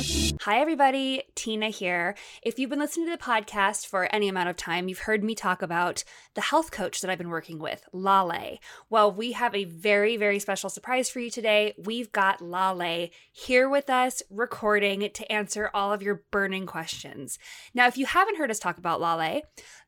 Hi, everybody. Tina here. If you've been listening to the podcast for any amount of time, you've heard me talk about the health coach that I've been working with, Laleh. Well, we have a very, very special surprise for you today. We've got Laleh here with us recording to answer all of your burning questions. Now, if you haven't heard us talk about Laleh,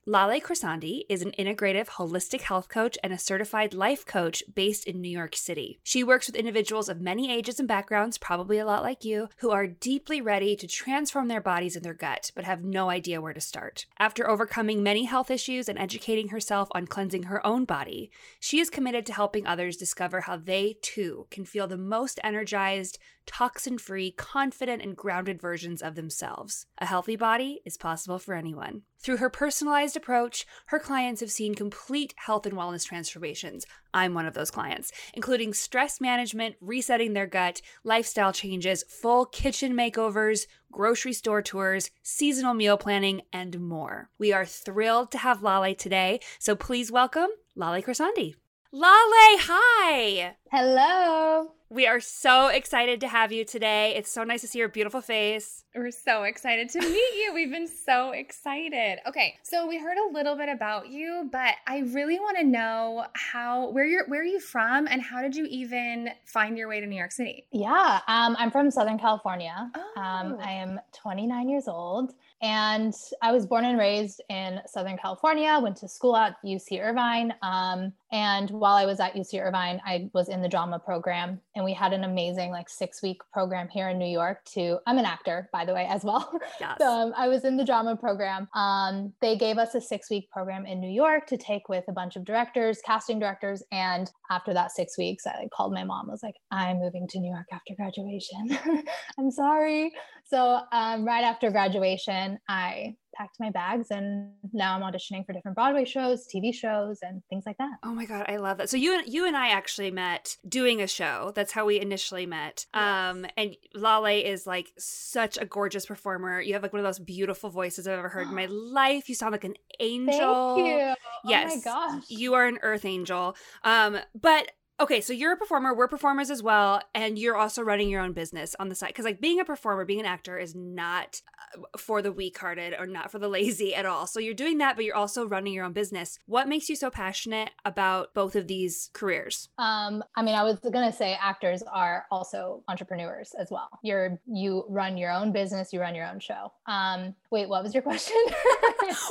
Laleh Khorsandi is an integrative holistic health coach and a certified life coach based in New York City. She works with individuals of many ages and backgrounds, probably a lot like you, who are deeply ready to transform their bodies and their gut, but have no idea where to start. After overcoming many health issues and educating herself on cleansing her own body, she is committed to helping others discover how they too can feel the most energized, toxin free, confident, and grounded versions of themselves. A healthy body is possible for anyone. Through her personalized approach, her clients have seen complete health and wellness transformations. I'm one of those clients, including stress management, resetting their gut, lifestyle changes, full kitchen makeovers, grocery store tours, seasonal meal planning, and more. We are thrilled to have Laleh today, so please welcome Laleh Khorsandi. Laleh, hi! Hello! We are so excited to have you today. It's so nice to see your beautiful face. We're so excited to meet you. We've been so excited. Okay, so we heard a little bit about you, but I really want to know how where you're where are you from and how did you even find your way to New York City? Yeah, um, I'm from Southern California. Oh. Um, I am 29 years old and I was born and raised in Southern California, went to school at UC Irvine. Um, and while I was at UC Irvine, I was in the drama program and we had an amazing like six week program here in New York to, I'm an actor, by the way, as well. Yes. so um, I was in the drama program. Um, they gave us a six week program in New York to take with a bunch of directors, casting directors. And after that six weeks, I called my mom, I was like, I'm moving to New York after graduation. I'm sorry. So um, right after graduation, I packed my bags and now I'm auditioning for different Broadway shows, TV shows, and things like that. Oh my god, I love that. So you you and I actually met doing a show. That's how we initially met. Um and Laleh is like such a gorgeous performer. You have like one of those beautiful voices I've ever heard in my life. You sound like an angel. Thank you. Yes. Oh my gosh. You are an earth angel. Um but Okay, so you're a performer, we're performers as well, and you're also running your own business on the side. Because, like, being a performer, being an actor is not uh, for the weak hearted or not for the lazy at all. So, you're doing that, but you're also running your own business. What makes you so passionate about both of these careers? Um, I mean, I was gonna say actors are also entrepreneurs as well. You're you run your own business, you run your own show. Um, wait, what was your question?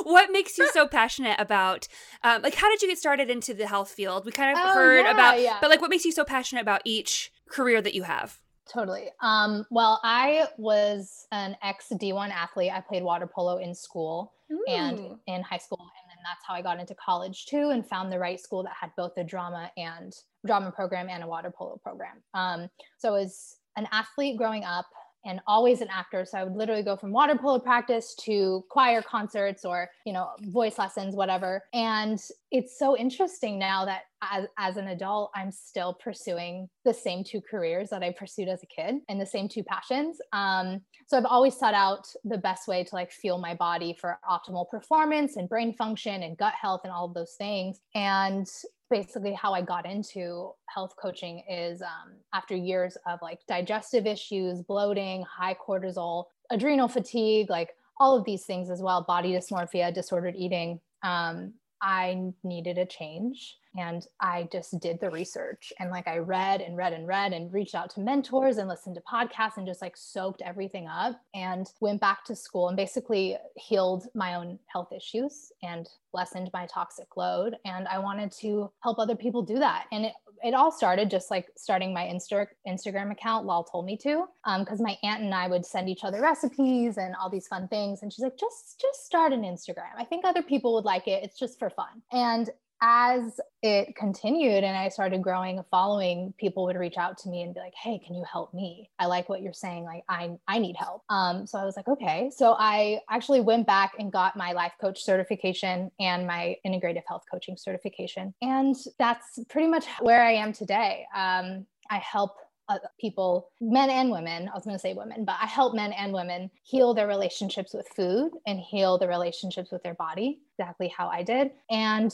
what makes you so passionate about, um, like, how did you get started into the health field? We kind of Oh, heard yeah, about, yeah. But like, what makes you so passionate about each career that you have? Totally. Um, well, I was an ex D1 athlete. I played water polo in school and in high school. And then that's how I got into college too and found the right school that had both a drama and drama program and a water polo program. Um, so I was an athlete growing up and always an actor. So I would literally go from water polo practice to choir concerts or, you know, voice lessons, whatever. And it's so interesting now that as, as an adult, I'm still pursuing the same two careers that I pursued as a kid and the same two passions. Um, so I've always sought out the best way to like fuel my body for optimal performance and brain function and gut health and all of those things. And basically how I got into health coaching is um, after years of like digestive issues, bloating, high cortisol, adrenal fatigue, like all of these things as well, body dysmorphia, disordered eating. Um, I needed a change. And I just did the research and like I read and read and read and reached out to mentors and listened to podcasts and just like soaked everything up and went back to school and basically healed my own health issues and lessened my toxic load. And I wanted to help other people do that. And it, it all started just like starting my Insta- Instagram account. Lal told me to, um, because my aunt and I would send each other recipes and all these fun things. And she's like, just just start an Instagram. I think other people would like it. It's just for fun. And as it continued and I started growing a following, people would reach out to me and be like, "Hey, can you help me? I like what you're saying. Like, I I need help." Um, so I was like, "Okay." So I actually went back and got my life coach certification and my integrative health coaching certification, and that's pretty much where I am today. Um, I help uh, people, men and women, I was going to say women, but I help men and women heal their relationships with food and heal their relationships with their body, exactly how I did, and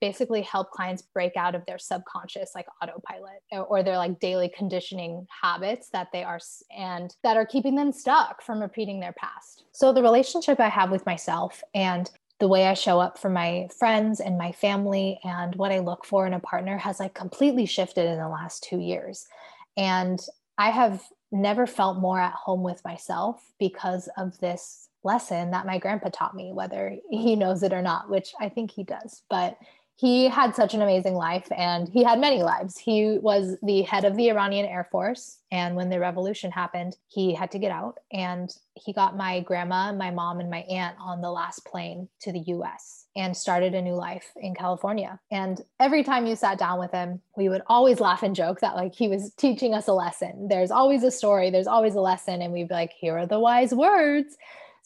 basically help clients break out of their subconscious, like autopilot, or their like daily conditioning habits that they are and that are keeping them stuck from repeating their past. So, the relationship I have with myself and the way I show up for my friends and my family and what I look for in a partner has like completely shifted in the last two years. And I have never felt more at home with myself because of this lesson that my grandpa taught me, whether he knows it or not, which I think he does. But he had such an amazing life and he had many lives. He was the head of the Iranian Air Force. And when the revolution happened, he had to get out. And he got my grandma, my mom, and my aunt on the last plane to the US and started a new life in California. And every time you sat down with him, we would always laugh and joke that like he was teaching us a lesson. There's always a story, there's always a lesson. And we'd be like, here are the wise words.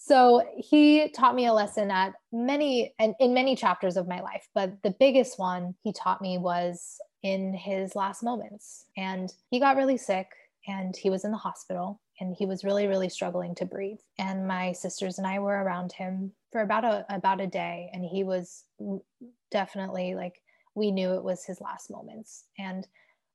So he taught me a lesson at many and in many chapters of my life, but the biggest one he taught me was in his last moments. And he got really sick and he was in the hospital and he was really really struggling to breathe. And my sisters and I were around him for about a about a day and he was definitely like we knew it was his last moments. And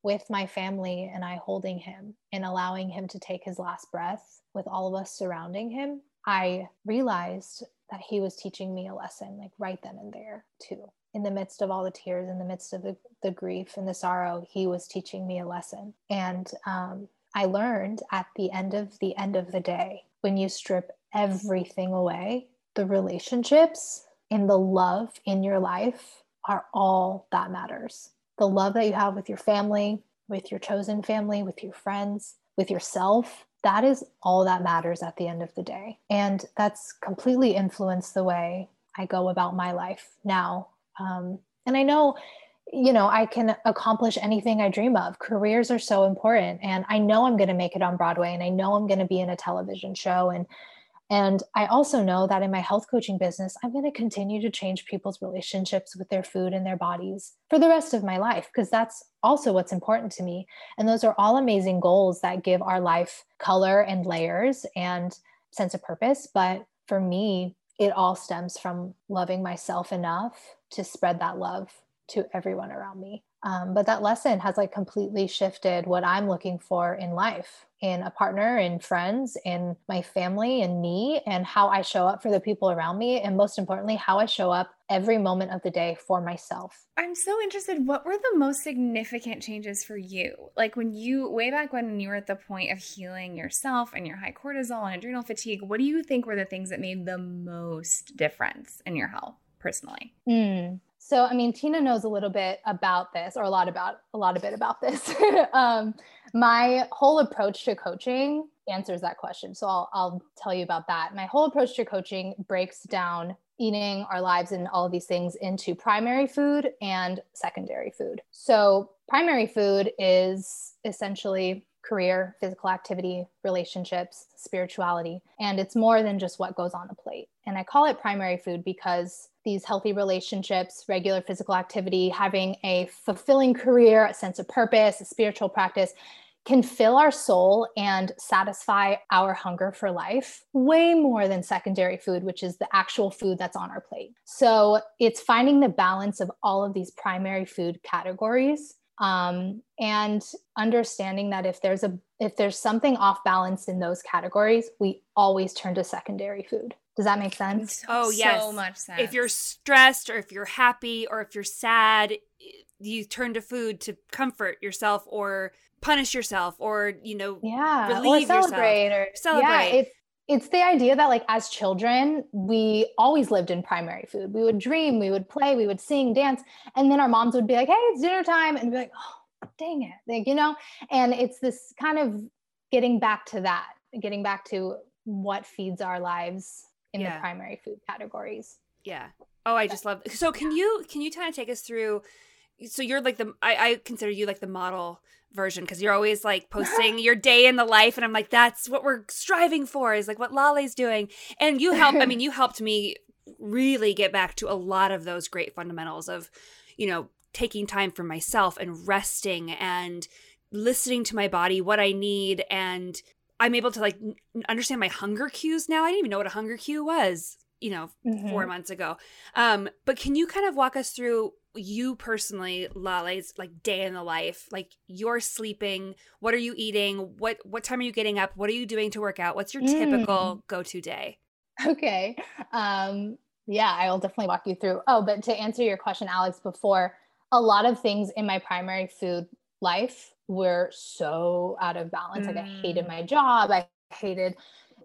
with my family and I holding him and allowing him to take his last breath with all of us surrounding him, I realized that he was teaching me a lesson, like right then and there, too. In the midst of all the tears, in the midst of the, the grief and the sorrow, he was teaching me a lesson. And um, I learned at the end of the end of the day, when you strip everything away, the relationships and the love in your life are all that matters. The love that you have with your family, with your chosen family, with your friends, with yourself, that is all that matters at the end of the day. And that's completely influenced the way I go about my life now. Um, and I know, you know, I can accomplish anything I dream of. Careers are so important. And I know I'm going to make it on Broadway and I know I'm going to be in a television show. And and I also know that in my health coaching business, I'm going to continue to change people's relationships with their food and their bodies for the rest of my life, because that's also what's important to me. And those are all amazing goals that give our life color and layers and sense of purpose. But for me, it all stems from loving myself enough to spread that love to everyone around me. Um, but that lesson has like completely shifted what I'm looking for in life in a partner, in friends, in my family, and me, and how I show up for the people around me. And most importantly, how I show up every moment of the day for myself. I'm so interested. What were the most significant changes for you? Like when you, way back when you were at the point of healing yourself and your high cortisol and adrenal fatigue, what do you think were the things that made the most difference in your health personally? Mm. So, I mean, Tina knows a little bit about this, or a lot about a lot of bit about this. um, my whole approach to coaching answers that question. So, I'll, I'll tell you about that. My whole approach to coaching breaks down eating, our lives, and all of these things into primary food and secondary food. So, primary food is essentially career, physical activity, relationships, spirituality. And it's more than just what goes on the plate. And I call it primary food because these healthy relationships, regular physical activity, having a fulfilling career, a sense of purpose, a spiritual practice can fill our soul and satisfy our hunger for life way more than secondary food, which is the actual food that's on our plate. So it's finding the balance of all of these primary food categories um, and understanding that if there's a if there's something off balance in those categories we always turn to secondary food does that make sense? Oh yes. so much sense if you're stressed or if you're happy or if you're sad you turn to food to comfort yourself or punish yourself or you know yeah relieve or celebrate yourself. or celebrate. yeah, it's it's the idea that like as children we always lived in primary food. We would dream we would play we would sing dance and then our moms would be like hey it's dinner time and be like oh dang it like you know? And it's this kind of getting back to that getting back to what feeds our lives in yeah. the primary food categories yeah Oh, I just love. So can you can you kind of take us through? So you're like the I, I consider you like the model version because you're always like posting your day in the life, and I'm like that's what we're striving for is like what Laleh's doing, and you help. I mean, you helped me really get back to a lot of those great fundamentals of, you know, taking time for myself and resting and listening to my body, what I need, and I'm able to like understand my hunger cues now. I didn't even know what a hunger cue was, you know, mm-hmm. four months ago. Um, but can you kind of walk us through you personally, Laleh's like day in the life? Like you're sleeping, what are you eating? What what time are you getting up? What are you doing to work out? What's your typical mm. go-to day? Okay. Um, yeah, I will definitely walk you through. Oh, but to answer your question, Alex, before a lot of things in my primary food life were so out of balance. Mm. Like I hated mm. my job. I hated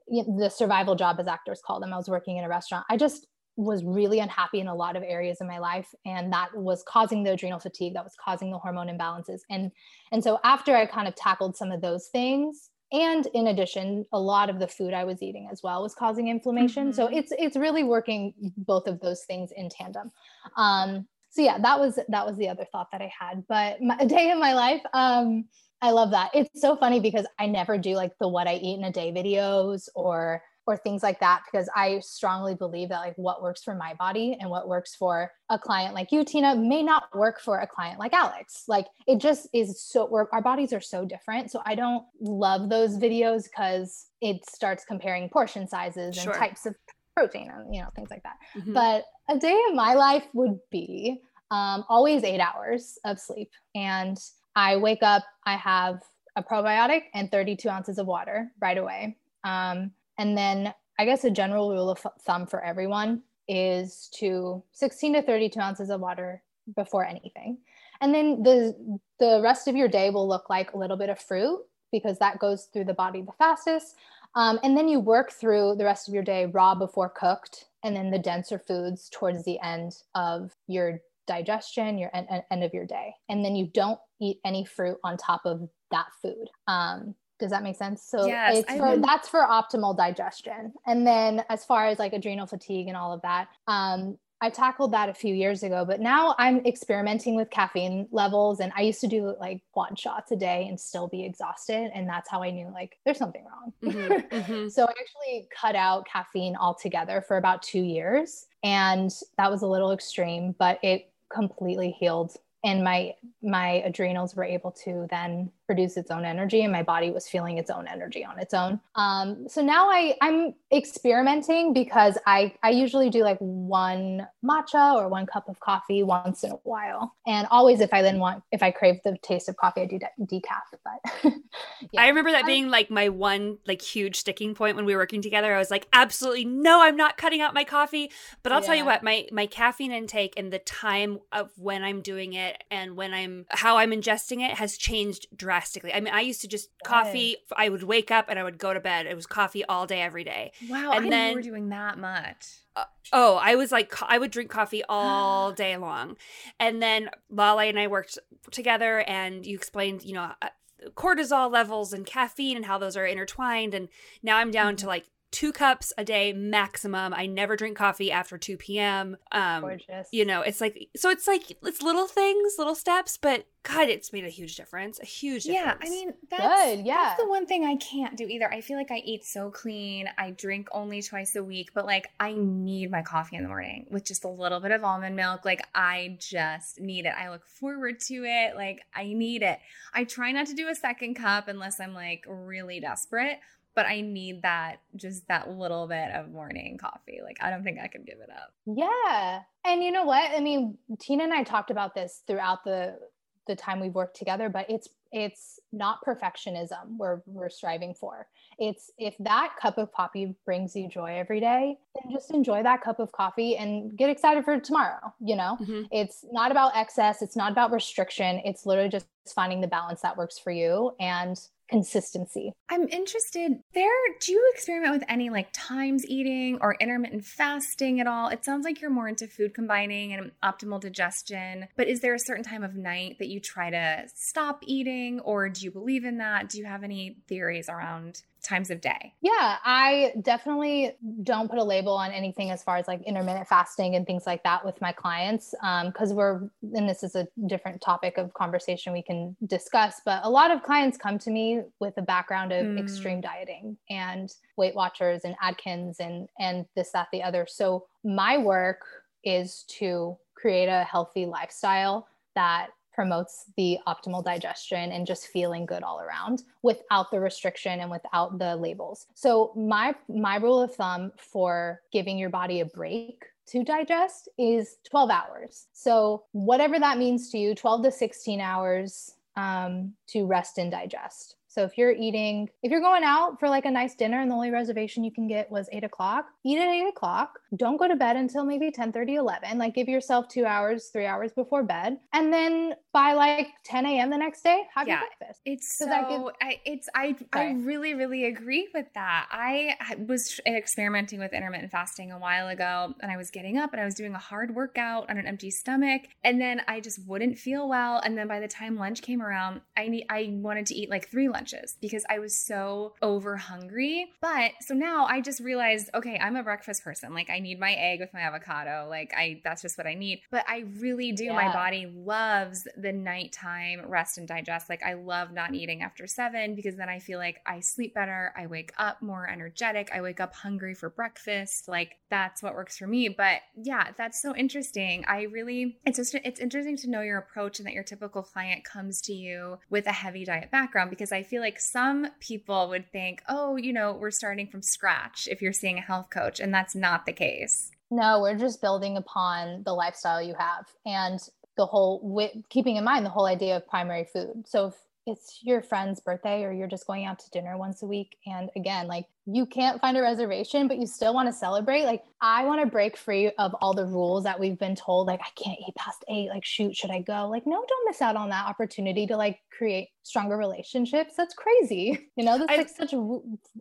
the survival job, as actors call them. I was working in a restaurant. I just was really unhappy in a lot of areas in my life and that was causing the adrenal fatigue that was causing the hormone imbalances and and so after i kind of tackled some of those things and in addition a lot of the food i was eating as well was causing inflammation mm-hmm. so it's it's really working both of those things in tandem um so yeah that was that was the other thought that i had but my, a day in my life um i love that it's so funny because i never do like the what i eat in a day videos or or things like that because i strongly believe that like what works for my body and what works for a client like you tina may not work for a client like alex like it just is so our bodies are so different so i don't love those videos because it starts comparing portion sizes sure. and types of protein and you know things like that mm-hmm. but a day in my life would be um, always eight hours of sleep and i wake up i have a probiotic and 32 ounces of water right away um, and then I guess a general rule of thumb for everyone is to 16 to 32 ounces of water before anything. And then the the rest of your day will look like a little bit of fruit because that goes through the body the fastest. Um, and then you work through the rest of your day raw before cooked, and then the denser foods towards the end of your digestion, your end, end of your day. And then you don't eat any fruit on top of that food. Um, does that make sense? So yes, it's for, that's for optimal digestion. And then as far as like adrenal fatigue and all of that, um, I tackled that a few years ago, but now I'm experimenting with caffeine levels. And I used to do like one shots a day and still be exhausted. And that's how I knew like there's something wrong. Mm-hmm, mm-hmm. so I actually cut out caffeine altogether for about two years. And that was a little extreme, but it completely healed and my my adrenals were able to then produce its own energy and my body was feeling its own energy on its own um, so now i i'm experimenting because i i usually do like one matcha or one cup of coffee once in a while and always if i then want if i crave the taste of coffee i do de- decaf but yeah. i remember that being like my one like huge sticking point when we were working together i was like absolutely no i'm not cutting out my coffee but i'll yeah. tell you what my my caffeine intake and the time of when i'm doing it and when i'm how i'm ingesting it has changed drastically. I mean, I used to just coffee. I would wake up and I would go to bed. It was coffee all day, every day. Wow, and I then you were doing that much. Uh, oh, I was like, I would drink coffee all day long, and then Laleh and I worked together, and you explained, you know. Uh, cortisol levels and caffeine and how those are intertwined and now i'm down to mm-hmm. like two cups a day maximum. I never drink coffee after 2 p.m. Um, Gorgeous. You know, it's like, so it's like, it's little things, little steps, but God, it's made a huge difference. A huge difference. Yeah. I mean, that's, Good, yeah. that's the one thing I can't do either. I feel like I eat so clean. I drink only twice a week, but like I need my coffee in the morning with just a little bit of almond milk. Like I just need it. I look forward to it. Like I need it. I try not to do a second cup unless I'm like really desperate but I need that just that little bit of morning coffee. Like I don't think I could give it up. Yeah. And you know what? I mean, Tina and I talked about this throughout the the time we've worked together, but it's it's not perfectionism we're we're striving for. It's if that cup of coffee brings you joy every day, then just enjoy that cup of coffee and get excited for tomorrow. You know, mm-hmm. it's not about excess, it's not about restriction. It's literally just finding the balance that works for you and consistency. I'm interested there. Do you experiment with any like times eating or intermittent fasting at all? It sounds like you're more into food combining and optimal digestion, but is there a certain time of night that you try to stop eating? Dieting or do you believe in that? Do you have any theories around times of day? Yeah, I definitely don't put a label on anything as far as like intermittent fasting and things like that with my clients because um, we're, and this is a different topic of conversation we can discuss, but a lot of clients come to me with a background of mm. extreme dieting and Weight Watchers and Atkins and and this that the other. So my work is to create a healthy lifestyle that promotes the optimal digestion and just feeling good all around without the restriction and without the labels. So my my rule of thumb for giving your body a break to digest is 12 hours. So whatever that means to you, 12 to 16 hours um, to rest and digest. So if you're eating, if you're going out for like a nice dinner and the only reservation you can get was eight o'clock, eat at eight o'clock. Don't go to bed until maybe 10 30, 11. Like give yourself two hours, three hours before bed. And then by like 10 a.m. the next day, have yeah, your breakfast. It's so, give, I, it's, I, I really, really agree with that. I was experimenting with intermittent fasting a while ago and I was getting up and I was doing a hard workout on an empty stomach. And then I just wouldn't feel well. And then by the time lunch came around, I need, I wanted to eat like three lunches lunches because I was so over hungry. But so now I just realized, okay, I'm a breakfast person. Like I need my egg with my avocado. Like I that's just what I need. But I really do. Yeah. My body loves the nighttime rest and digest. Like I love not eating after seven because then I feel like I sleep better. I wake up more energetic. I wake up hungry for breakfast. Like that's what works for me. But yeah, that's so interesting. I really it's just it's interesting to know your approach and that your typical client comes to you with a heavy diet background because I feel like some people would think, oh, you know, we're starting from scratch if you're seeing a health coach, and that's not the case. No, we're just building upon the lifestyle you have and the whole, keeping in mind the whole idea of primary food. So if it's your friend's birthday or you're just going out to dinner once a week, and again, like you can't find a reservation, but you still want to celebrate. Like, I want to break free of all the rules that we've been told. Like, I can't eat past eight. Like, shoot, should I go? Like, no, don't miss out on that opportunity to like create stronger relationships. That's crazy. You know, that's I, like such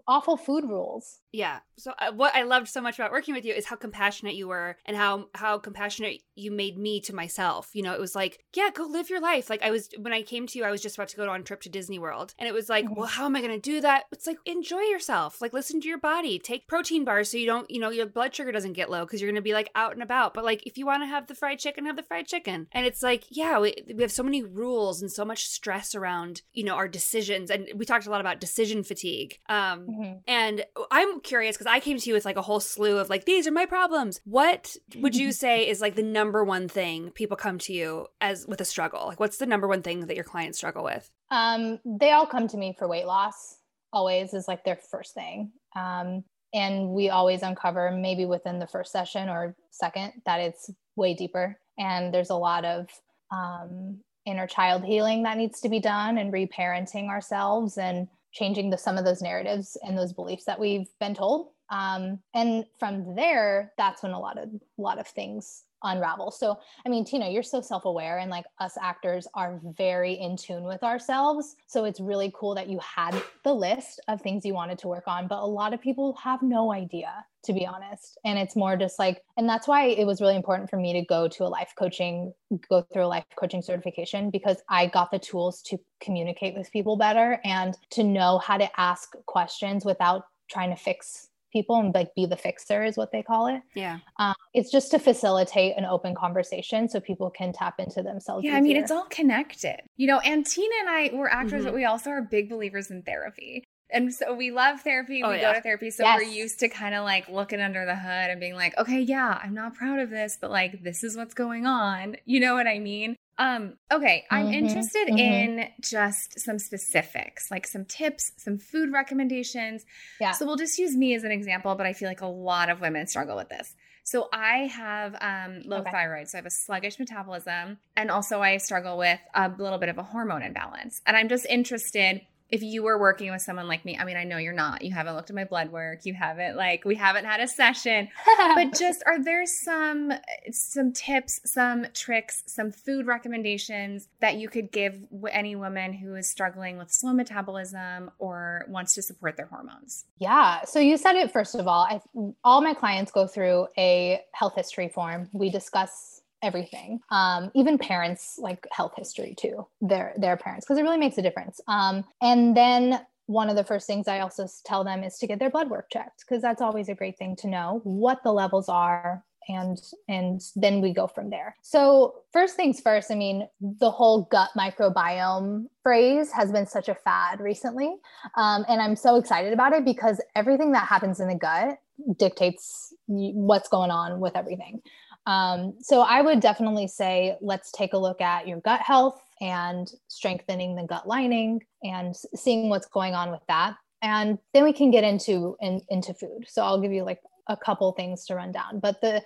awful food rules. Yeah. So uh, what I loved so much about working with you is how compassionate you were and how how compassionate you made me to myself. You know, it was like, yeah, go live your life. Like I was when I came to you, I was just about to go on a trip to Disney World, and it was like, mm-hmm. well, how am I going to do that? It's like enjoy yourself. Like listen to your body. Take protein bars so you don't, you know, your blood sugar doesn't get low because you're going to be like out and about. But like if you want to have the fried chicken, have the fried chicken. And it's like, yeah, we, we have so many rules and so much stress around, you know, our decisions. And we talked a lot about decision fatigue. Um, mm-hmm. And I'm curious because I came to you with like a whole slew of like, these are my problems. What would you say is like the number one thing people come to you as with a struggle? Like, what's the number one thing that your clients struggle with? Um, they all come to me for weight loss always is like their first thing. Um, and we always uncover maybe within the first session or second that it's way deeper. And there's a lot of um, inner child healing that needs to be done and reparenting ourselves and changing the, some of those narratives and those beliefs that we've been told. Um, and from there, that's when a lot of a lot of things unravel. So, I mean, Tina, you're so self aware, and like us actors are very in tune with ourselves. So, it's really cool that you had the list of things you wanted to work on, but a lot of people have no idea, to be honest. And it's more just like, and that's why it was really important for me to go to a life coaching, go through a life coaching certification because I got the tools to communicate with people better and to know how to ask questions without trying to fix people and like be the fixer is what they call it. Yeah. Um, it's just to facilitate an open conversation so people can tap into themselves. Yeah, easier. I mean, it's all connected. You know, and Tina and I were actors, mm-hmm. but we also are big believers in therapy. And so we love therapy. Oh, we yeah. go to therapy. So yes. we're used to kind of like looking under the hood and being like, okay, yeah, I'm not proud of this, but like this is what's going on. You know what I mean? Um, okay, I'm mm-hmm, interested mm-hmm. in just some specifics, like some tips, some food recommendations. Yeah. So we'll just use me as an example, but I feel like a lot of women struggle with this. So I have um, low okay. thyroid, so I have a sluggish metabolism, and also I struggle with a little bit of a hormone imbalance. And I'm just interested if you were working with someone like me, I mean, I know you're not. You haven't looked at my blood work. You haven't like we haven't had a session. but just are there some some tips, some tricks, some food recommendations that you could give any woman who is struggling with slow metabolism or wants to support their hormones? Yeah. So you said it first of all. I all my clients go through a health history form. We discuss everything. Um, even parents like health history too, their their parents, because it really makes a difference. Um, and then one of the first things I also tell them is to get their blood work checked because that's always a great thing to know what the levels are and and then we go from there so first things first i mean the whole gut microbiome phrase has been such a fad recently um, and i'm so excited about it because everything that happens in the gut dictates what's going on with everything um, so i would definitely say let's take a look at your gut health and strengthening the gut lining and seeing what's going on with that. And then we can get into in, into food. So i'll give you like a couple things to run down. But the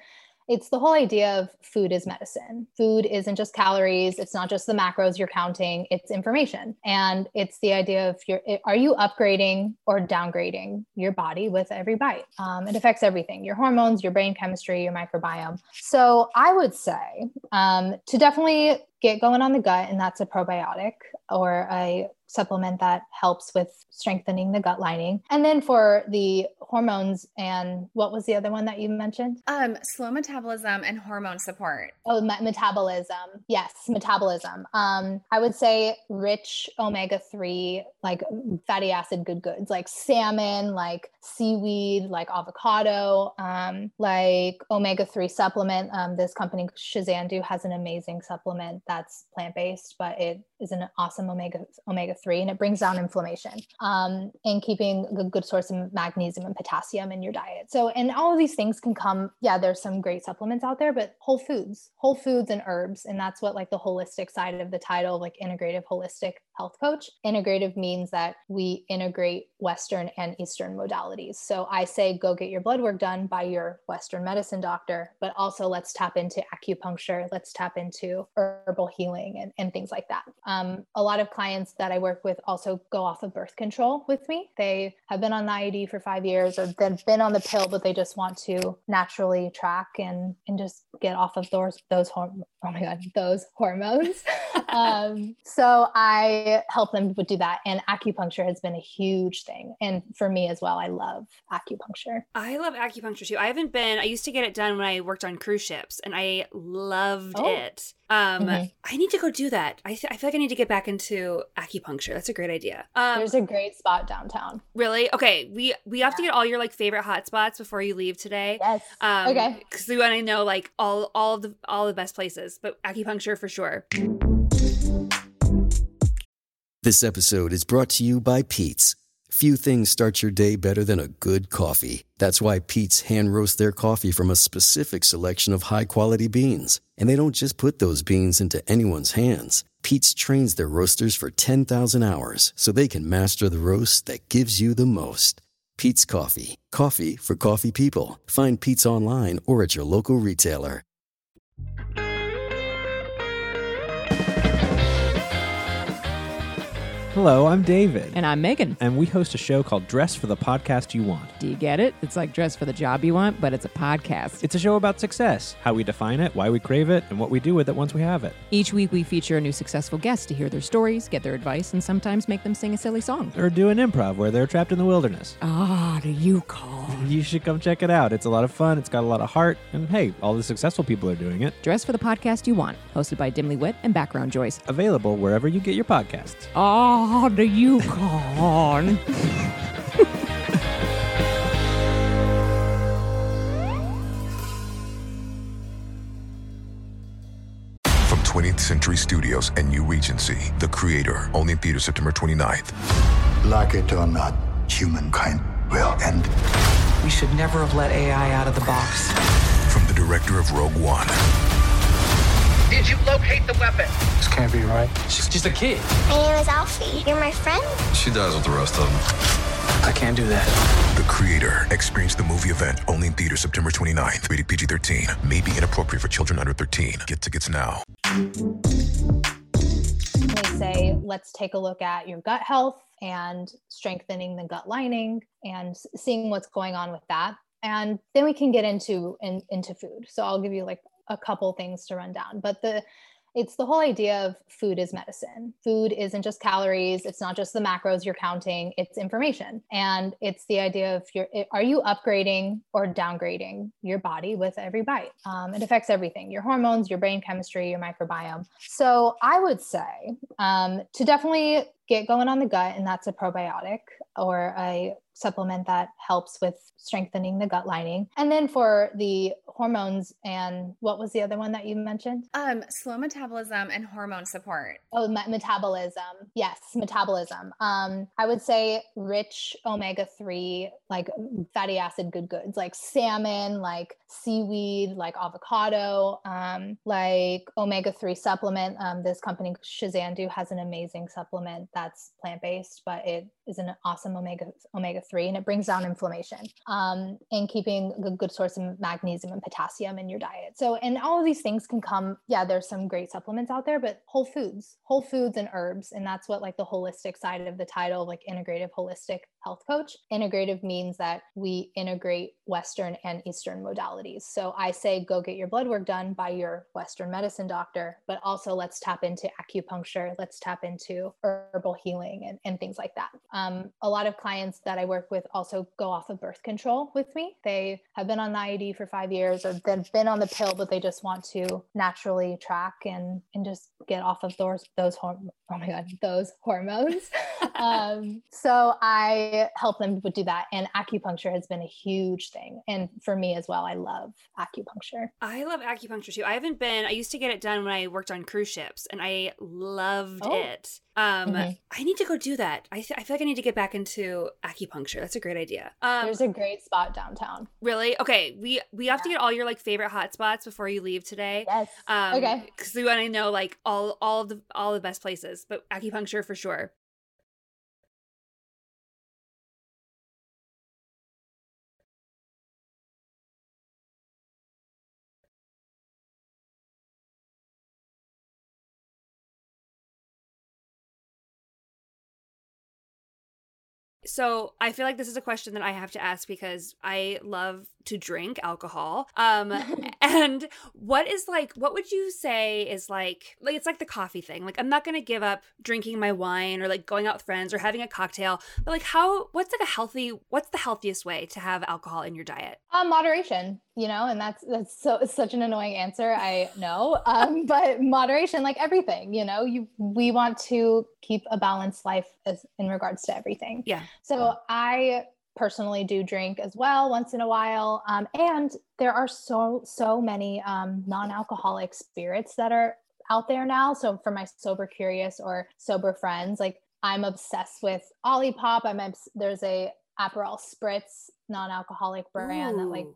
it's the whole idea of food is medicine. Food isn't just calories. It's not just the macros you're counting. It's information. And it's the idea of your, are you upgrading or downgrading your body with every bite? Um, it affects everything, your hormones, your brain chemistry, your microbiome. So I would say um, to definitely get going on the gut, and that's a probiotic or a supplement that helps with strengthening the gut lining. And then for the hormones and what was the other one that you mentioned? Um, slow metabolism and hormone support. Oh, me- metabolism. Yes, metabolism. Um, I would say rich omega 3, like fatty acid good goods, like salmon, like seaweed, like avocado, um, like omega 3 supplement. Um, this company, Shazandu, has an amazing supplement that's plant based, but it is an awesome omega omega 3 and it brings down inflammation um, and keeping a good source of magnesium and potassium in your diet. So and all of these things can come yeah there's some great supplements out there but whole foods whole foods and herbs and that's what like the holistic side of the title like integrative holistic health coach integrative means that we integrate western and eastern modalities so i say go get your blood work done by your western medicine doctor but also let's tap into acupuncture let's tap into herbal healing and, and things like that um, a lot of clients that I work with also go off of birth control with me. They have been on the IUD for five years or they've been on the pill, but they just want to naturally track and, and just get off of those, those, horm- oh my God, those hormones. um, so I help them do that. And acupuncture has been a huge thing. And for me as well, I love acupuncture. I love acupuncture too. I haven't been, I used to get it done when I worked on cruise ships and I loved oh. it. Um, mm-hmm. I need to go do that. I, th- I feel like I need to get back into acupuncture. That's a great idea. Um, There's a great spot downtown. Really? Okay. We we have yeah. to get all your like favorite hot spots before you leave today. Yes. Um, okay. Because we want to know like all all the all the best places, but acupuncture for sure. This episode is brought to you by Peet's. Few things start your day better than a good coffee. That's why Peet's hand roast their coffee from a specific selection of high quality beans. And they don't just put those beans into anyone's hands. Peet's trains their roasters for 10,000 hours so they can master the roast that gives you the most. Peet's Coffee. Coffee for coffee people. Find Peet's online or at your local retailer. Hello, I'm David. And I'm Megan. And we host a show called Dress for the Podcast You Want. Do you get it? It's like Dress for the Job You Want, but it's a podcast. It's a show about success, how we define it, why we crave it, and what we do with it once we have it. Each week we feature a new successful guest to hear their stories, get their advice, and sometimes make them sing a silly song. Or do an improv where they're trapped in the wilderness. Ah, do you call? You should come check it out. It's a lot of fun, it's got a lot of heart, and hey, all the successful people are doing it. Dress for the Podcast You Want, hosted by Dimly Wit and Background Joyce. Available wherever you get your podcasts. Ah, the Yukon. Yukon. From 20th Century Studios and New Regency, the creator, only in theaters September 29th. Like it or not, humankind will end. We should never have let AI out of the box. From the director of Rogue One. Did you locate the weapon? This can't be right. She's just a kid. My name is Alfie. You're my friend? She dies with the rest of them. I can't do that. The Creator. Experience the movie event only in theaters September 29th. Rated PG 13. May be inappropriate for children under 13. Get tickets now. They say, let's take a look at your gut health and strengthening the gut lining and seeing what's going on with that. And then we can get into in, into food. So I'll give you like a couple things to run down. But the it's the whole idea of food is medicine. Food isn't just calories, it's not just the macros you're counting, it's information. And it's the idea of your are you upgrading or downgrading your body with every bite? Um, it affects everything your hormones, your brain chemistry, your microbiome. So I would say um, to definitely get going on the gut, and that's a probiotic or a supplement that helps with strengthening the gut lining. And then for the hormones and what was the other one that you mentioned? Um, slow metabolism and hormone support. Oh, me- metabolism. Yes, metabolism. Um, I would say rich omega 3, like fatty acid good goods, like salmon, like seaweed, like avocado, um, like omega 3 supplement. Um, this company, Shazandu, has an amazing supplement that's plant based, but it is an awesome omega omega 3 and it brings down inflammation um, and keeping a good source of magnesium and potassium in your diet. So, and all of these things can come, yeah, there's some great supplements out there, but whole foods, whole foods and herbs. And that's what like the holistic side of the title, like integrative holistic health coach. Integrative means that we integrate Western and Eastern modalities. So I say go get your blood work done by your Western medicine doctor, but also let's tap into acupuncture, let's tap into herbal healing and, and things like that. Um, a lot of clients that I work with also go off of birth control with me. They have been on the IUD for five years or they've been on the pill, but they just want to naturally track and, and just get off of those, those, horm- oh my God, those hormones. um, so I help them do that. And acupuncture has been a huge thing. And for me as well, I love acupuncture. I love acupuncture too. I haven't been, I used to get it done when I worked on cruise ships and I loved Oh. it. Um, Mhm. I need to go do that. I, th- I feel like I need to get back into acupuncture. That's a great idea. Um, There's a great spot downtown. really? Okay. We, we have to get all your like favorite hot spots before you leave today. Yes. Um, Okay. Cause we want to know like all, all the, all the best places, but acupuncture for sure. So I feel like this is a question that I have to ask because I love to drink alcohol. Um and what is like what would you say is like like it's like the coffee thing. Like I'm not to give up drinking my wine or like going out with friends or having a cocktail. But like how what's like a healthy what's the healthiest way to have alcohol in your diet? Uh, moderation, you know, and that's that's so such an annoying answer. I know, um, but moderation, like everything, you know, you we want to keep a balanced life as in regards to everything. Yeah. So I personally do drink as well once in a while, um, and there are so so many um, non-alcoholic spirits that are out there now. So for my sober curious or sober friends, like I'm obsessed with Olipop. I'm obs- there's a Aperol Spritz non-alcoholic brand that like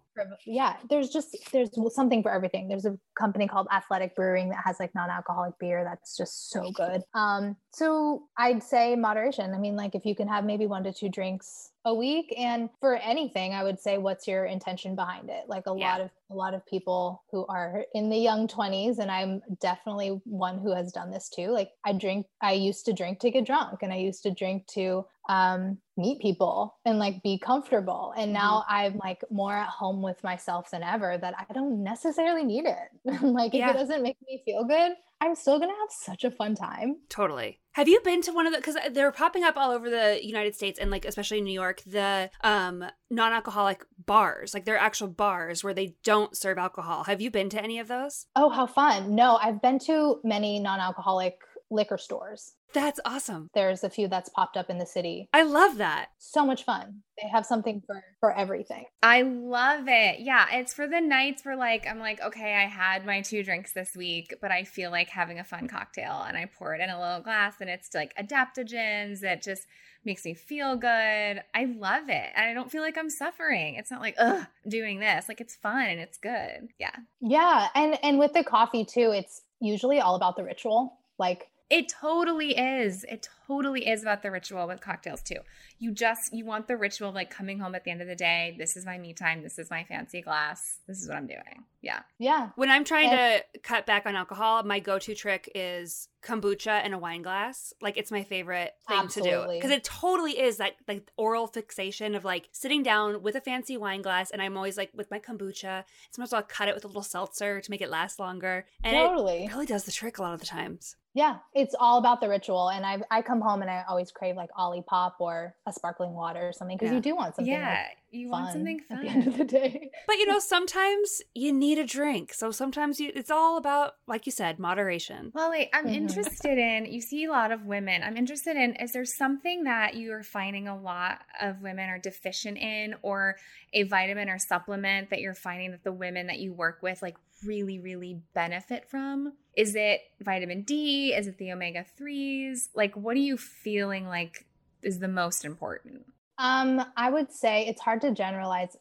yeah there's just there's something for everything. There's a company called athletic brewing that has like non-alcoholic beer that's just so good. Um so i'd say moderation. I mean like if you can have maybe one to two drinks a week and for anything i would say what's your intention behind it? Like a Yeah. lot of a lot of people who are in the young 20s and i'm definitely one who has done this too. Like i drink i used to drink to get drunk and i used to drink to um meet people and like be comfortable and now i'm like more at home with myself than ever that i don't necessarily need it like if it doesn't make me feel good i'm still gonna have such a fun time Totally. Have you been to one of the because they're popping up all over the United States and like especially New York the um non-alcoholic bars like they're actual bars where they don't serve alcohol. Have you been to any of those? oh how fun no i've been to many non-alcoholic liquor stores That's awesome. there's a few that's popped up in the city I love that. so much fun they have something for for everything I love it. Yeah, it's for the nights where like I'm like, okay, I had my two drinks this week, but I feel like having a fun cocktail and I pour it in a little glass and it's like adaptogens that just makes me feel good. I love it. And I don't feel like I'm suffering. It's not like, ugh, I'm doing this. Like it's fun and it's good. Yeah. Yeah, and and with the coffee too, it's usually all about the ritual. Like It totally is. It totally is about the ritual with cocktails too. You just you want the ritual of like coming home at the end of the day. This is my me time. This is my fancy glass. This is what I'm doing. Yeah. Yeah. When I'm trying And- to cut back on alcohol, my go-to trick is kombucha in a wine glass. Like it's my favorite thing to do because it totally is that like oral fixation of like sitting down with a fancy wine glass, and I'm always like with my kombucha. Sometimes I'll cut it with a little seltzer to make it last longer, and Totally. it really does the trick a lot of the times. Yeah, it's all about the ritual. And I I come home and I always crave like Olipop or a sparkling water or something because Yeah. you do want something. yeah. like, you want something fun at the end of the day. But you know, sometimes you need a drink. So sometimes you, it's all about, like you said, moderation. Lolly, I'm Mhm. interested in, you see a lot of women. I'm interested in, is there something that you are finding a lot of women are deficient in, or a vitamin or supplement that you're finding that the women that you work with like really, really benefit from? Is it vitamin D? Is it the omega 3s? Like, what are you feeling like is the most important? Um, I would say it's hard to generalize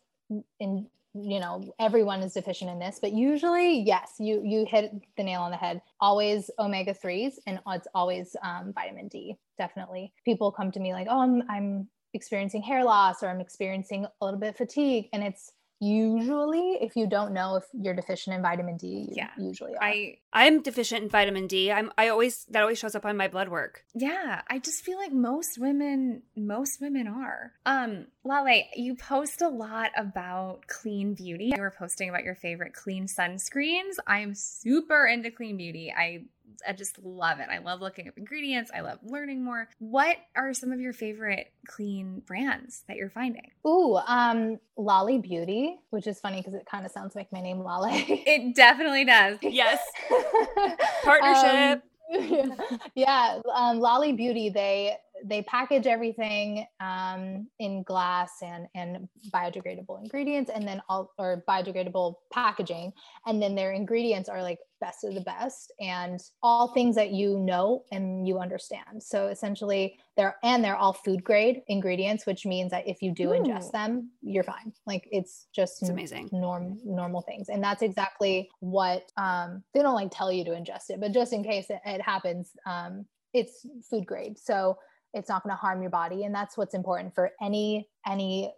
in you know everyone is deficient in this but usually yes you you hit the nail on the head always omega 3s and it's always um, vitamin d definitely people come to me like oh I'm, I'm experiencing hair loss or i'm experiencing a little bit of fatigue and it's usually if you don't know if you're deficient in vitamin d you Yeah. usually are. I, I'm deficient in vitamin D. I'm I always that always shows up on my blood work. Yeah, I just feel like most women most women are. Um, Laleh, you post a lot about clean beauty. You were posting about your favorite clean sunscreens. I'm super into clean beauty. I I just love it. I love looking up ingredients. I love learning more. What are some of your favorite clean brands that you're finding? Ooh, um, LOLI Beauty, which is funny because it kind of sounds like my name, Lolly. It definitely does. Yes. Partnership. Um, yeah, um, LOLI Beauty. They they package everything um, in glass and and biodegradable ingredients, and then all or biodegradable packaging, and then their ingredients are like best of the best, and all things that you know and you understand. So essentially, they're and they're all food grade ingredients, which means that if you do Ooh. ingest them, you're fine. Like it's just It's amazing. norm normal things and that's exactly what um they don't like tell you to ingest it but just in case it, it happens um it's food grade so it's not going to harm your body and that's what's important for any any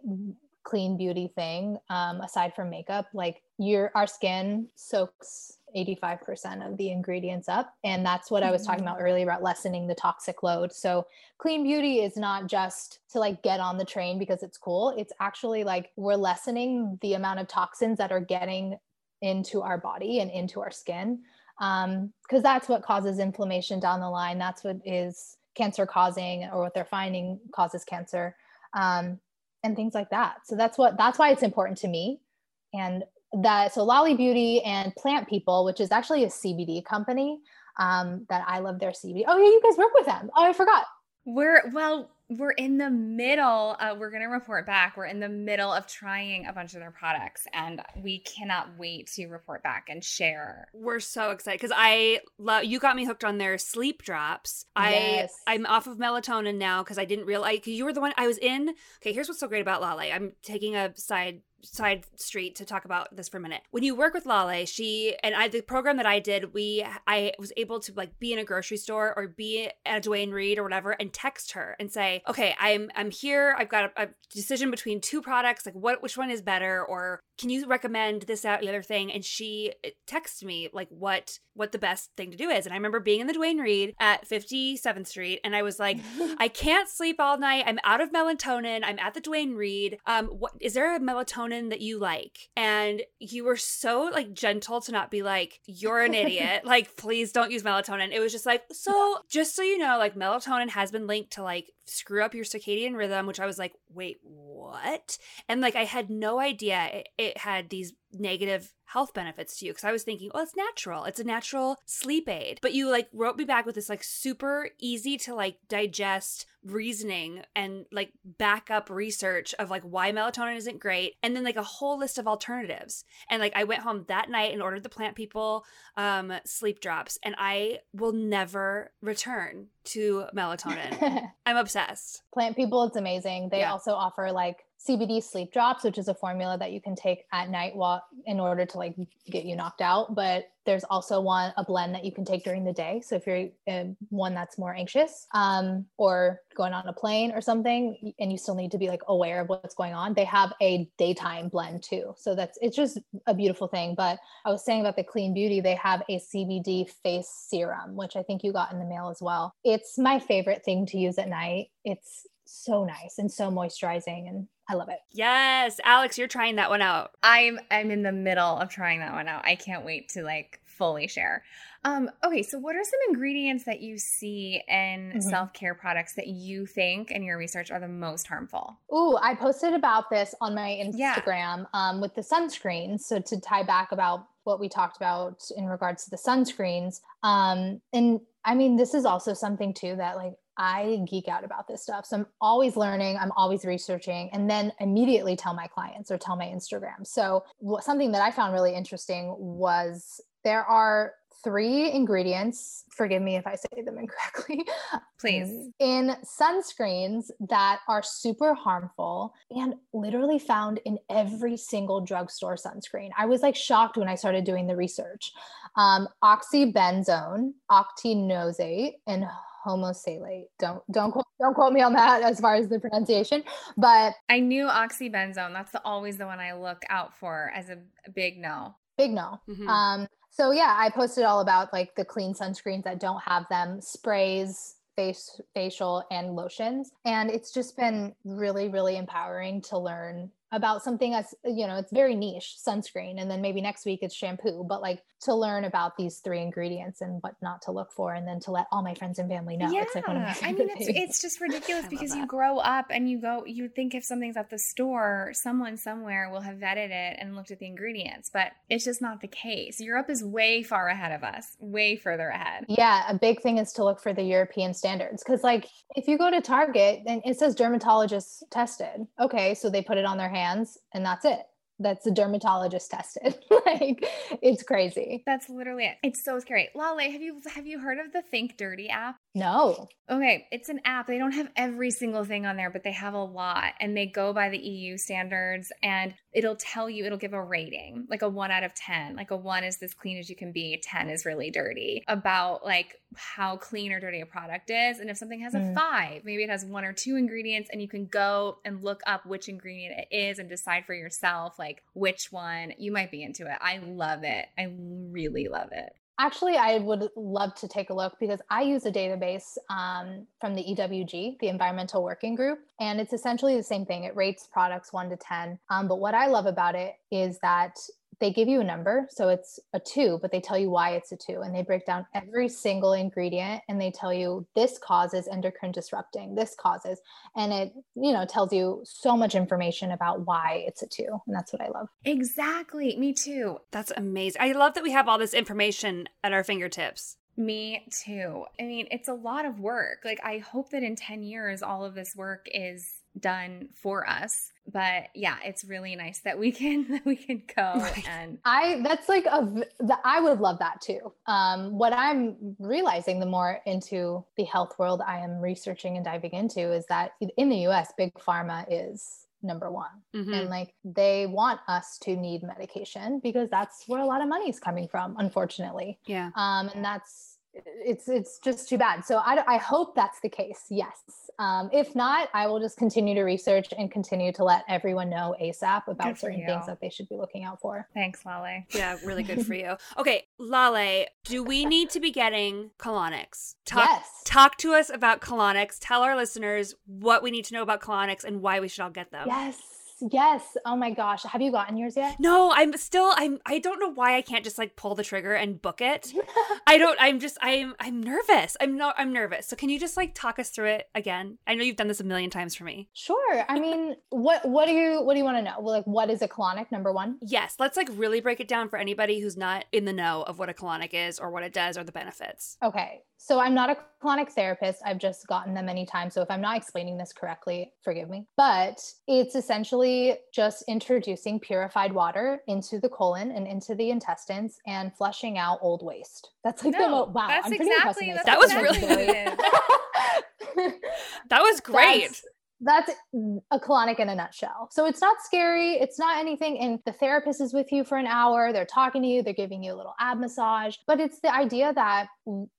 clean beauty thing um aside from makeup. Like your our skin soaks 85% of the ingredients up and that's what i was talking about earlier about lessening the toxic load. So clean beauty is not just to like get on the train because it's cool. It's actually like we're lessening the amount of toxins that are getting into our body and into our skin um because that's what causes inflammation down the line. That's what is cancer causing or what they're finding causes cancer um and things like that. So that's what that's why it's important to me. And that so LOLI Beauty and plant people which is actually a cbd company um that i love their cbd oh yeah you guys work with them. Oh i forgot. We're well, we're in the middle. Uh, we're gonna report back. We're in the middle of trying a bunch of their products, and we cannot wait to report back and share. We're so excited because I love you got me hooked on their sleep drops. Yes. I I'm off of melatonin now because I didn't realize because you were the one I was in. Okay, here's what's so great about Laleh. I'm taking a side side street to talk about this for a minute. When you work with Laleh, she and I the program that I did, we I was able to like be in a grocery store or be at a Duane Reade or whatever and text her and say, "Okay, I'm I'm here. I've got a, a decision between two products. Like what which one is better or can you recommend this that the other thing?" And she texted me like what what the best thing to do is. And I remember being in the Duane Reade at 57th Street and I was like, I can't sleep all night. I'm out of melatonin. I'm at the Duane Reade. Um, what is there a melatonin that you like? And you were so like gentle to not be like, you're an idiot. like, please don't use melatonin. It was just like, so just so you know, like melatonin has been linked to like screw up your circadian rhythm, which I was like, wait, what? And like I had no idea it, it had these negative health benefits to you because I was thinking, oh, it's natural. It's a natural sleep aid. But you like wrote me back with this like super easy to like digest reasoning and like back up research of like why melatonin isn't great and then like a whole list of alternatives. And like I went home that night and ordered the plant people um sleep drops and I will never return to melatonin. I'm obsessed. plant people it's amazing they Yeah. also offer like CBD sleep drops, which is a formula that you can take at night while in order to like get you knocked out. But there's also one a blend that you can take during the day. So if you're uh, one that's more anxious um, or going on a plane or something, and you still need to be like aware of what's going on, they have a daytime blend too. So that's it's just a beautiful thing. But I was saying about the Clean Beauty, they have a CBD face serum, which I think you got in the mail as well. It's my favorite thing to use at night. It's so nice and so moisturizing and I love it. Yes, Alex, you're trying that one out. I'm I'm in the middle of trying that one out. I can't wait to like fully share. Um, okay, so what are some ingredients that you see in Mhm. self-care products that you think in your research are the most harmful? Ooh, I posted about this on my Yeah. Instagram um, with the sunscreens. So to tie back about what we talked about in regards to the sunscreens, um, and I mean this is also something too that like I geek out about this stuff. So I'm always learning, I'm always researching, and then immediately tell my clients or tell my Instagram. So something that I found really interesting was there are three ingredients. Forgive me if I say them incorrectly. Please. In sunscreens that are super harmful and literally found in every single drugstore sunscreen. I was like shocked when I started doing the research. Um, oxybenzone, octinoxate, and homosalate. Don't don't quote, don't quote me on that as far as the pronunciation, but I knew oxybenzone. That's the, always the one I look out for as a, a big no. big no. Mhm. Um, so yeah, I posted all about like the clean sunscreens that don't have them, sprays, face facial and lotions. And it's just been really, really empowering to learn about something that's you know, it's very niche, sunscreen. And then maybe next week it's shampoo, but like to learn about these three ingredients and what not to look for and then to let all my friends and family know. It's like one of my I mean, it's, it's just ridiculous because you that. grow up and you go, you think if something's at the store, someone somewhere will have vetted it and looked at the ingredients, but it's just not the case. Europe is way far ahead of us, way further ahead. Yeah, a big thing is to look for the European standards because, like, if you go to Target and it says dermatologist tested, okay, so they put it on their and that's it. That's the dermatologist tested. like, it's crazy. That's literally it. It's so scary. Laleh, have you have you heard of the Think Dirty app? No. Okay, it's an app. They don't have every single thing on there, but they have a lot and they go by the EU standards and it'll tell you, it'll give a rating, like a one out of 10. Like a one is as clean as you can be, 10 is really dirty, about like how clean or dirty a product is. And if something has a Mm. five, maybe it has one or two ingredients and you can go and look up which ingredient it is and decide for yourself, like which one you might be into it. I love it. I really love it. Actually, I would love to take a look because I use a database um, from the EWG, the Environmental Working Group, and it's essentially the same thing. It rates products one to 10. Um, but what I love about it is that they give you a number. So it's a two, but they tell you why it's a two. And they break down every single ingredient and they tell you this causes endocrine disrupting, this causes. And it, you know, tells you so much information about why it's a two. And that's what I love. Exactly. Me too. That's amazing. I love that we have all this information at our fingertips. Me too. I mean, it's a lot of work. Like, I hope that in 10 years, all of this work is done for us. But yeah, it's really nice that we can that we can go Right. and I that's like a the, I would love that too. Um, what I'm realizing the more into the health world I am researching and diving into is that in the U.S., big pharma is number one, Mhm. and like they want us to need medication because that's where a lot of money is coming from, unfortunately. Yeah. Um, and that's it's it's just too bad. So I, I hope that's the case. Yes. Um, if not, I will just continue to research and continue to let everyone know ASAP about for certain things that they should be looking out for. thanks, Laleh. Yeah, really good for you. Okay, Laleh, do we need to be getting colonics? Talk, Yes. Talk to us about colonics. Tell our listeners what we need to know about colonics and why we should all get them. Yes, yes. Oh my gosh, have you gotten yours yet? No, I'm still I'm I don't know why I can't just like pull the trigger and book it. I don't I'm just I'm I'm nervous. I'm not I'm nervous. So can you just like talk us through it again? I know you've done this a million times for me. Sure. I mean, what what do you what do you want to know? Well, like, what is a colonic? Number one. Yes, let's like really break it down for anybody who's not in the know of what a colonic is or what it does or the benefits. Okay. So I'm not a colonic therapist. I've just gotten them many times. So if I'm not explaining this correctly, forgive me. But it's essentially just introducing purified water into the colon and into the intestines and flushing out old waste. That's like the No, mo- wow. that's I'm pretty exactly impressed That was exactly really- what. That was great. That's- that's a colonic in a nutshell. So it's not scary. It's not anything. And the therapist is with you for an hour. They're talking to you. They're giving you a little ab massage. But it's the idea that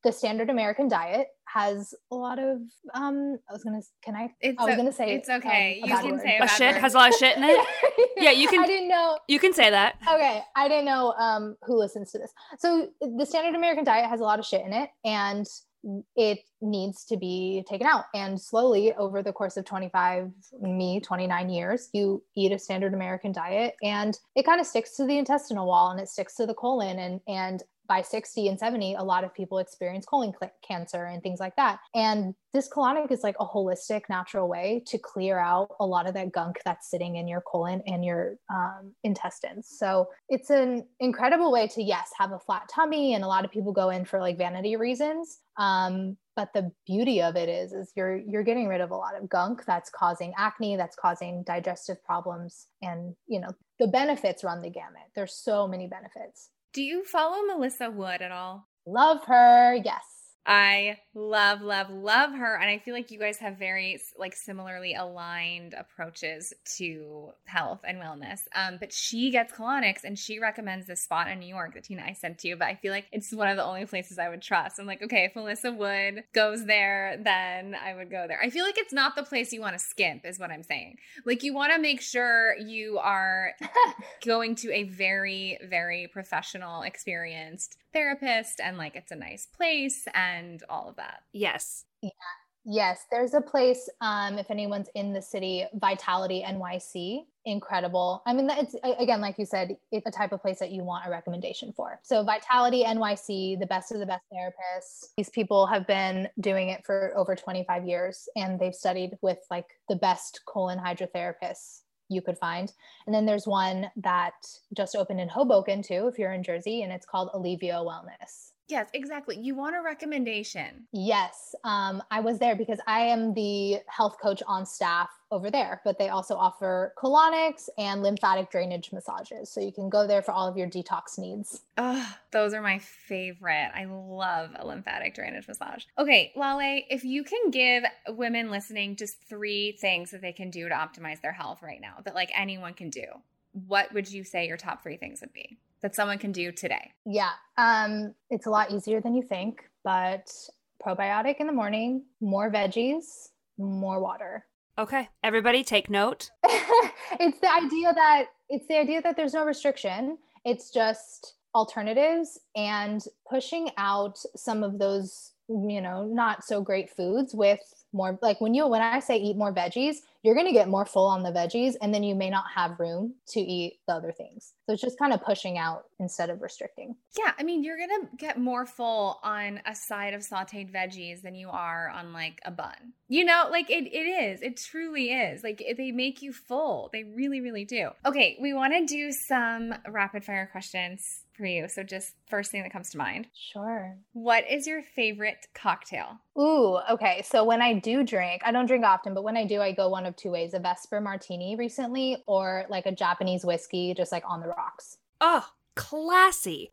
the standard American diet has a lot of um I was gonna can I It's I was o- gonna say it's okay. um, a You can word. say a A shit word. has a lot of shit in it. Yeah, you can- I didn't know You can say that. okay i didn't know um who listens to this so the standard american diet has a lot of shit in it and it needs to be taken out. And slowly over the course of 25 me 29 years you eat a standard american diet and it kind of sticks to the intestinal wall and it sticks to the colon and and by 60 and 70 a lot of people experience colon cancer and things like that. And this colonic is like a holistic natural way to clear out a lot of that gunk that's sitting in your colon and your um, intestines. So it's an incredible way to yes have a flat tummy and a lot of people go in for like vanity reasons. Um, but the beauty of it is is you're you're getting rid of a lot of gunk that's causing acne that's causing digestive problems and you know the benefits run the gamut. There's so many benefits Do you follow Melissa Wood at all? love her yes I love, love, love her. And I feel like you guys have very like similarly aligned approaches to health and wellness. Um, but she gets colonics and she recommends this spot in New York that Tina I sent to you. But I feel like it's one of the only places I would trust. I'm like, okay, if Melissa Wood goes there, then I would go there. I feel like it's not the place you want to skimp, is what I'm saying. Like you want to make sure you are going to a very, very professional, experienced therapist and like it's a nice place and all of that. Yes. Yes, there's a place. Um, if anyone's in the city, Vitality NYC, incredible. I mean, it's again, like you said, it's a type of place that you want a recommendation for. So Vitality NYC, the best of the best therapists. These people have been doing it for over 25 years, and they've studied with like the best colon hydrotherapists you could find. And then there's one that just opened in Hoboken too, if you're in Jersey, and it's called Alivio Wellness. Yes, exactly. You want a recommendation. Yes, um, I was there because I am the health coach on staff over there, but they also offer colonics and lymphatic drainage massages. So you can go there for all of your detox needs. Oh, those are my favorite. I love a lymphatic drainage massage. Okay, Laleh, if you can give women listening just three things that they can do to optimize their health right now that like anyone can do, what would you say your top three things would be that someone can do today? Yeah, um, it's a lot easier than you think, but probiotic in the morning, more veggies, more water. Okay. Everybody take note. it's the idea that it's the idea that there's no restriction. It's just alternatives and pushing out some of those, you know, not so great foods with more like when you when I say eat more veggies, you're going to get more full on the veggies and then you may not have room to eat the other things. So it's just kind of pushing out instead of restricting. Yeah, I mean, you're gonna get more full on a side of sauteed veggies than you are on like a bun. You know, like it, it is. It truly is. Like they make you full. They really, really do. Okay, we want to do some rapid fire questions for you. So just first thing that comes to mind. Sure. What is your favorite cocktail? Ooh, okay. So when I do drink, I don't drink often, but when I do, I go one of two ways a Vesper martini recently or like a Japanese whiskey, just like on the rocks. Oh, classy.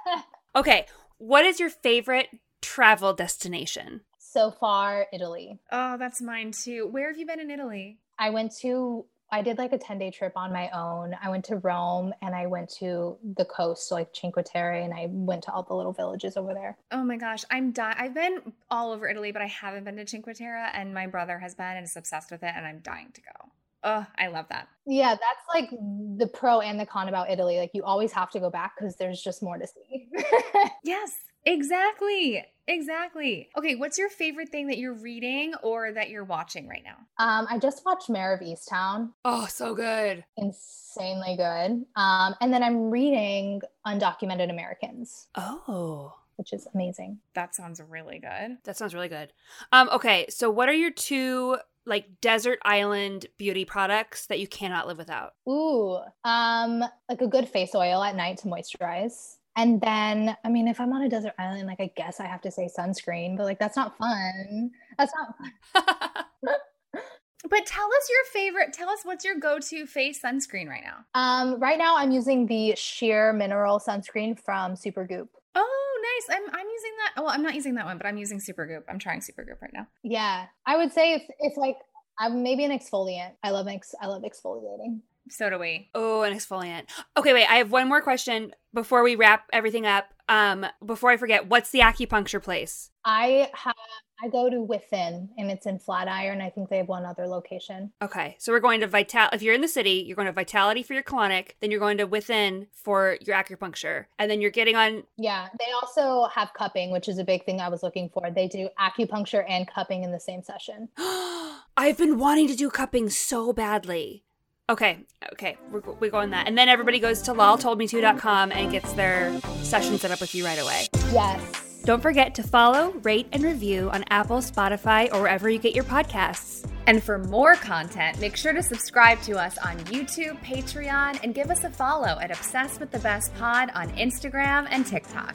okay. What is your favorite travel destination? So far, Italy. Oh, that's mine too. Where have you been in Italy? I went to, I did like a 10 day trip on my own. I went to Rome and I went to the coast, like Cinque Terre, and I went to all the little villages over there. Oh my gosh, I'm dying. I've been all over Italy, but I haven't been to Cinque Terre, and my brother has been and is obsessed with it, and I'm dying to go. Oh, I love that. Yeah, that's like the pro and the con about Italy. Like you always have to go back because there's just more to see. Yes, exactly. Exactly. Okay, what's your favorite thing that you're reading or that you're watching right now? um, I just watched Mare of Easttown. Oh, so good. Insanely good. Um, and then I'm reading Undocumented Americans, Oh, which is amazing. That sounds really good. that sounds really good. Um, okay, so what are your two like desert island beauty products that you cannot live without? Ooh, um, like a good face oil at night to moisturize. And then, I mean, if I'm on a desert island, like I guess I have to say sunscreen, but like that's not fun. That's not fun. But tell us your favorite, tell us what's your go-to face sunscreen right now. Um, right now I'm using the sheer mineral sunscreen from Super Supergoop. Oh, nice. I'm I'm using that. Well, I'm not using that one, but I'm using Super Supergoop. I'm trying Super Supergoop right now. Yeah. I would say it's if like I'm maybe an exfoliant. I love ex- I love exfoliating. So do we. Oh, an exfoliant. Okay, wait. I have one more question before we wrap everything up. Um, before I forget, what's the acupuncture place? I have I go to WTHN, and it's in Flatiron. I think they have one other location. Okay, so we're going to Vital. If you're in the city, you're going to Vitality for your colonic. Then you're going to WTHN for your acupuncture, and then you're getting on. Yeah, they also have cupping, which is a big thing I was looking for. They do acupuncture and cupping in the same session. I've been wanting to do cupping so badly. Okay, okay, we're, we go on that. And then everybody goes to laltoldmeto.com and gets their session set up with you right away. Yes. Don't forget to follow, rate, and review on Apple, Spotify, or wherever you get your podcasts. And for more content, make sure to subscribe to us on YouTube, Patreon, and give us a follow at Obsessed with the Best Pod on Instagram and TikTok.